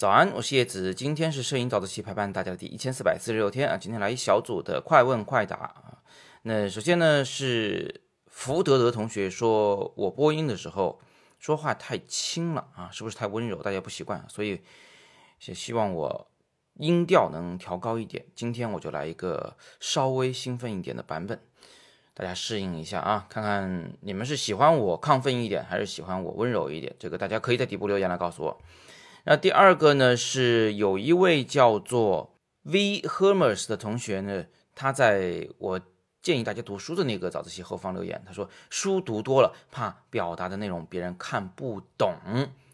早安，我是叶子，今天是摄影早自习陪伴大家的第一千四百四十六天啊。今天来一小组的快问快答啊。那首先呢是福德德同学说，我播音的时候说话太轻了啊，是不是太温柔？大家不习惯，所以是希望我音调能调高一点。今天我就来一个稍微兴奋一点的版本，大家适应一下啊，看看你们是喜欢我亢奋一点，还是喜欢我温柔一点？这个大家可以在底部留言来告诉我。那第二个呢，是有一位叫做 V Hermes 的同学呢，他在我建议大家读书的那个早自习后方留言，他说书读多了怕表达的内容别人看不懂。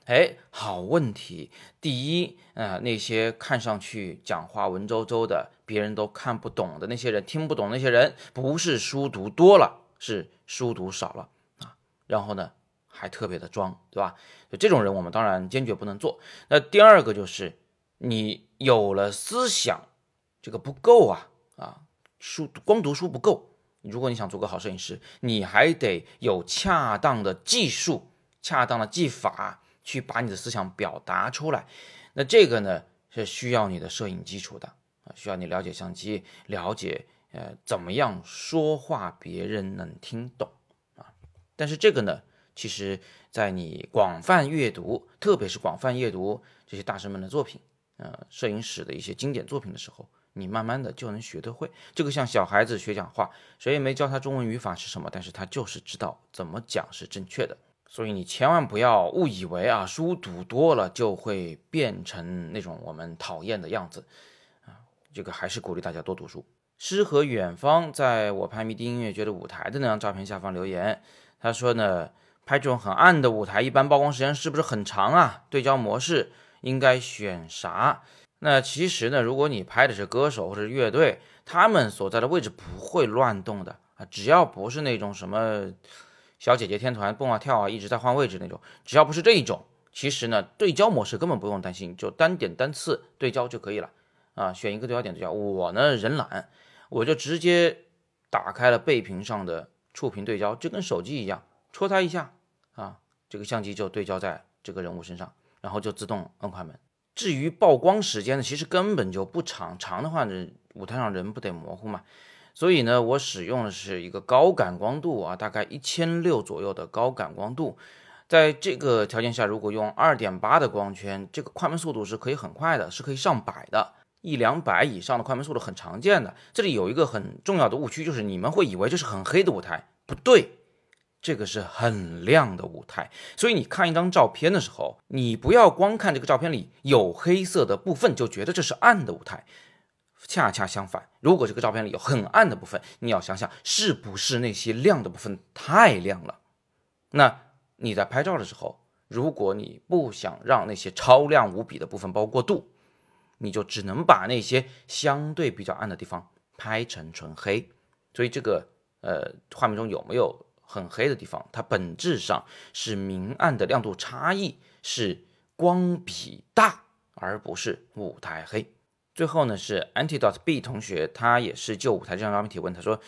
哎，好问题。第一，呃，那些看上去讲话文绉绉的，别人都看不懂的那些人，听不懂那些人，不是书读多了，是书读少了啊。然后呢？还特别的装，对吧？就这种人，我们当然坚决不能做。那第二个就是，你有了思想，这个不够啊啊，书光读书不够。如果你想做个好摄影师，你还得有恰当的技术、恰当的技法去把你的思想表达出来。那这个呢，是需要你的摄影基础的啊，需要你了解相机，了解呃怎么样说话别人能听懂啊。但是这个呢？其实，在你广泛阅读，特别是广泛阅读这些大师们的作品，呃，摄影史的一些经典作品的时候，你慢慢的就能学得会。这个像小孩子学讲话，谁也没教他中文语法是什么，但是他就是知道怎么讲是正确的。所以你千万不要误以为啊，书读多了就会变成那种我们讨厌的样子啊。这个还是鼓励大家多读书。诗和远方在我拍迷笛音乐节的舞台的那张照片下方留言，他说呢。拍这种很暗的舞台，一般曝光时间是不是很长啊？对焦模式应该选啥？那其实呢，如果你拍的是歌手或者乐队，他们所在的位置不会乱动的啊，只要不是那种什么小姐姐天团蹦啊跳啊一直在换位置那种，只要不是这一种，其实呢，对焦模式根本不用担心，就单点单次对焦就可以了啊，选一个对焦点对焦。我呢人懒，我就直接打开了背屏上的触屏对焦，就跟手机一样，戳它一下。啊，这个相机就对焦在这个人物身上，然后就自动摁快门。至于曝光时间呢，其实根本就不长，长的话呢，舞台上人不得模糊嘛。所以呢，我使用的是一个高感光度啊，大概一千六左右的高感光度。在这个条件下，如果用二点八的光圈，这个快门速度是可以很快的，是可以上百的，一两百以上的快门速度很常见的。这里有一个很重要的误区，就是你们会以为这是很黑的舞台，不对。这个是很亮的舞台，所以你看一张照片的时候，你不要光看这个照片里有黑色的部分就觉得这是暗的舞台，恰恰相反，如果这个照片里有很暗的部分，你要想想是不是那些亮的部分太亮了。那你在拍照的时候，如果你不想让那些超亮无比的部分包过度，你就只能把那些相对比较暗的地方拍成纯黑。所以这个呃，画面中有没有？很黑的地方，它本质上是明暗的亮度差异，是光比大，而不是舞台黑。最后呢，是 antidot B 同学，他也是就舞台这张照片提问，他说，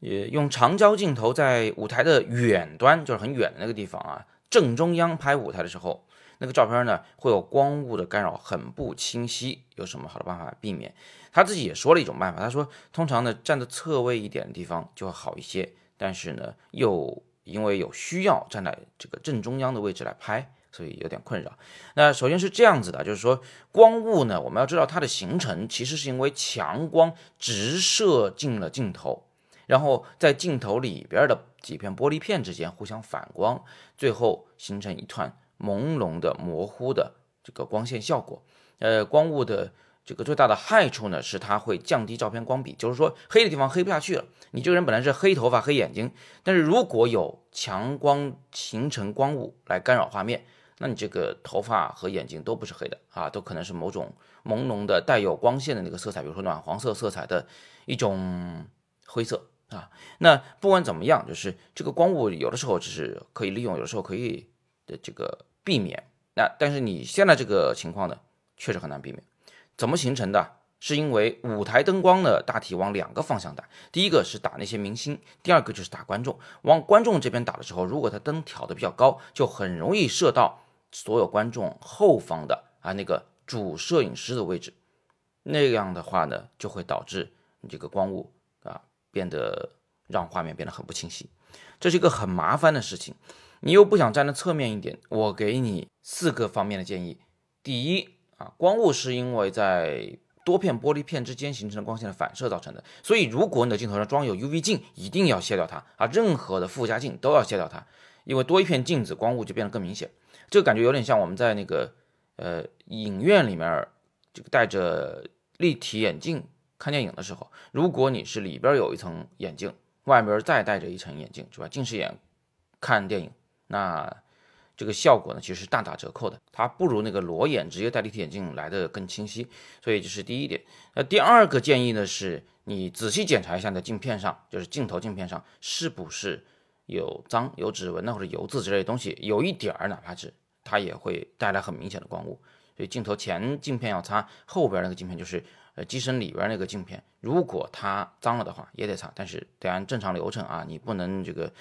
呃，用长焦镜头在舞台的远端，就是很远的那个地方啊，正中央拍舞台的时候，那个照片呢会有光雾的干扰，很不清晰，有什么好的办法避免？他自己也说了一种办法，他说，通常呢站的侧位一点的地方就会好一些。但是呢，又因为有需要站在这个正中央的位置来拍，所以有点困扰。那首先是这样子的，就是说光雾呢，我们要知道它的形成其实是因为强光直射进了镜头，然后在镜头里边的几片玻璃片之间互相反光，最后形成一团朦胧的模糊的这个光线效果。呃，光雾的。这个最大的害处呢，是它会降低照片光比，就是说黑的地方黑不下去了。你这个人本来是黑头发、黑眼睛，但是如果有强光形成光雾来干扰画面，那你这个头发和眼睛都不是黑的啊，都可能是某种朦胧的带有光线的那个色彩，比如说暖黄色色彩的一种灰色啊。那不管怎么样，就是这个光雾有的时候只是可以利用，有的时候可以的这个避免。那但是你现在这个情况呢，确实很难避免。怎么形成的？是因为舞台灯光呢，大体往两个方向打。第一个是打那些明星，第二个就是打观众。往观众这边打的时候，如果他灯调的比较高，就很容易射到所有观众后方的啊那个主摄影师的位置，那样的话呢，就会导致你这个光雾啊变得让画面变得很不清晰，这是一个很麻烦的事情。你又不想站的侧面一点，我给你四个方面的建议。第一啊，光雾是因为在多片玻璃片之间形成的光线的反射造成的，所以如果你的镜头上装有 UV 镜，一定要卸掉它啊，任何的附加镜都要卸掉它，因为多一片镜子，光雾就变得更明显。这个感觉有点像我们在那个呃影院里面这个戴着立体眼镜看电影的时候，如果你是里边有一层眼镜，外边再戴着一层眼镜，是吧？近视眼看电影，那。这个效果呢，其实是大打折扣的，它不如那个裸眼直接戴立体眼镜来的更清晰，所以这是第一点。那第二个建议呢，是你仔细检查一下你的镜片上，就是镜头镜片上是不是有脏、有指纹呢，或者油渍之类的东西，有一点儿哪怕是，它也会带来很明显的光雾。所以镜头前镜片要擦，后边那个镜片就是呃机身里边那个镜片，如果它脏了的话也得擦，但是得按正常流程啊，你不能这个。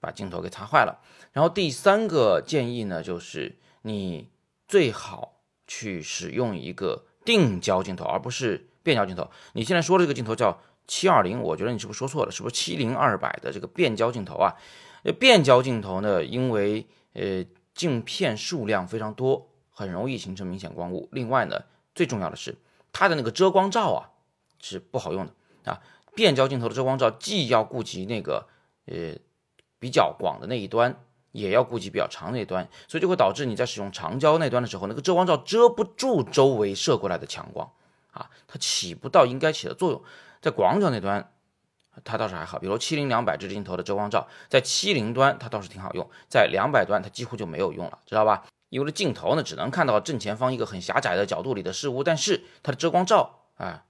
把镜头给擦坏了，然后第三个建议呢，就是你最好去使用一个定焦镜头，而不是变焦镜头。你现在说这个镜头叫七二零，我觉得你是不是说错了？是不是七零二百的这个变焦镜头啊？变焦镜头呢，因为呃镜片数量非常多，很容易形成明显光雾。另外呢，最重要的是它的那个遮光罩啊是不好用的啊。变焦镜头的遮光罩既要顾及那个呃。比较广的那一端也要顾及比较长那一端，所以就会导致你在使用长焦那端的时候，那个遮光罩遮不住周围射过来的强光啊，它起不到应该起的作用。在广角那端，它倒是还好，比如七零两百这支镜头的遮光罩，在七零端它倒是挺好用，在两百端它几乎就没有用了，知道吧？因为镜头呢只能看到正前方一个很狭窄的角度里的事物，但是它的遮光罩啊，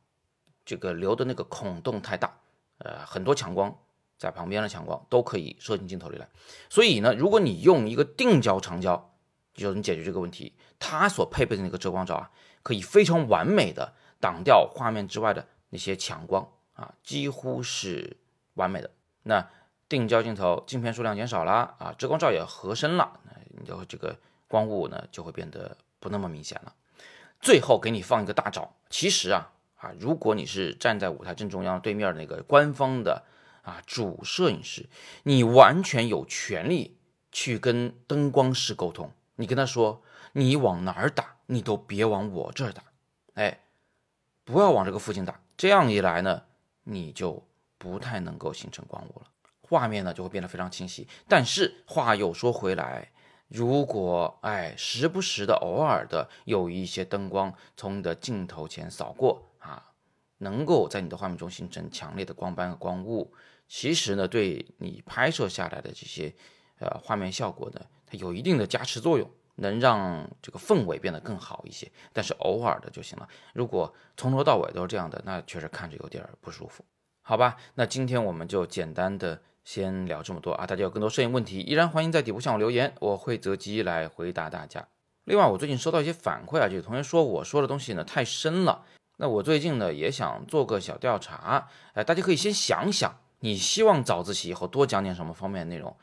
这个留的那个孔洞太大，呃，很多强光。在旁边的强光都可以射进镜头里来，所以呢，如果你用一个定焦长焦，就能解决这个问题。它所配备的那个遮光罩啊，可以非常完美的挡掉画面之外的那些强光啊，几乎是完美的。那定焦镜头镜片数量减少了啊，遮光罩也合身了，你的这个光雾呢就会变得不那么明显了。最后给你放一个大招，其实啊啊，如果你是站在舞台正中央对面那个官方的。啊，主摄影师，你完全有权利去跟灯光师沟通。你跟他说，你往哪儿打，你都别往我这儿打，哎，不要往这个附近打。这样一来呢，你就不太能够形成光雾了，画面呢就会变得非常清晰。但是话又说回来，如果哎时不时的、偶尔的有一些灯光从你的镜头前扫过啊，能够在你的画面中形成强烈的光斑和光雾。其实呢，对你拍摄下来的这些，呃，画面效果呢，它有一定的加持作用，能让这个氛围变得更好一些。但是偶尔的就行了。如果从头到尾都是这样的，那确实看着有点不舒服。好吧，那今天我们就简单的先聊这么多啊。大家有更多摄影问题，依然欢迎在底部向我留言，我会择机来回答大家。另外，我最近收到一些反馈啊，就有同学说我说的东西呢太深了。那我最近呢也想做个小调查，哎，大家可以先想想。你希望早自习以后多讲点什么方面的内容？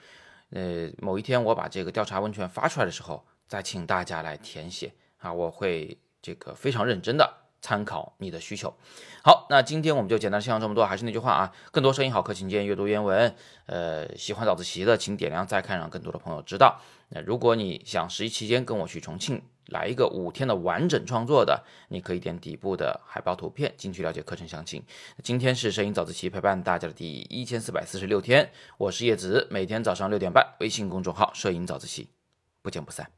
呃，某一天我把这个调查问卷发出来的时候，再请大家来填写啊，我会这个非常认真的参考你的需求。好，那今天我们就简单分享这么多，还是那句话啊，更多声音好课，请见阅读原文。呃，喜欢早自习的，请点亮再看，让更多的朋友知道。那如果你想十一期间跟我去重庆。来一个五天的完整创作的，你可以点底部的海报图片进去了解课程详情。今天是摄影早自习陪伴大家的第一千四百四十六天，我是叶子，每天早上六点半，微信公众号“摄影早自习”，不见不散。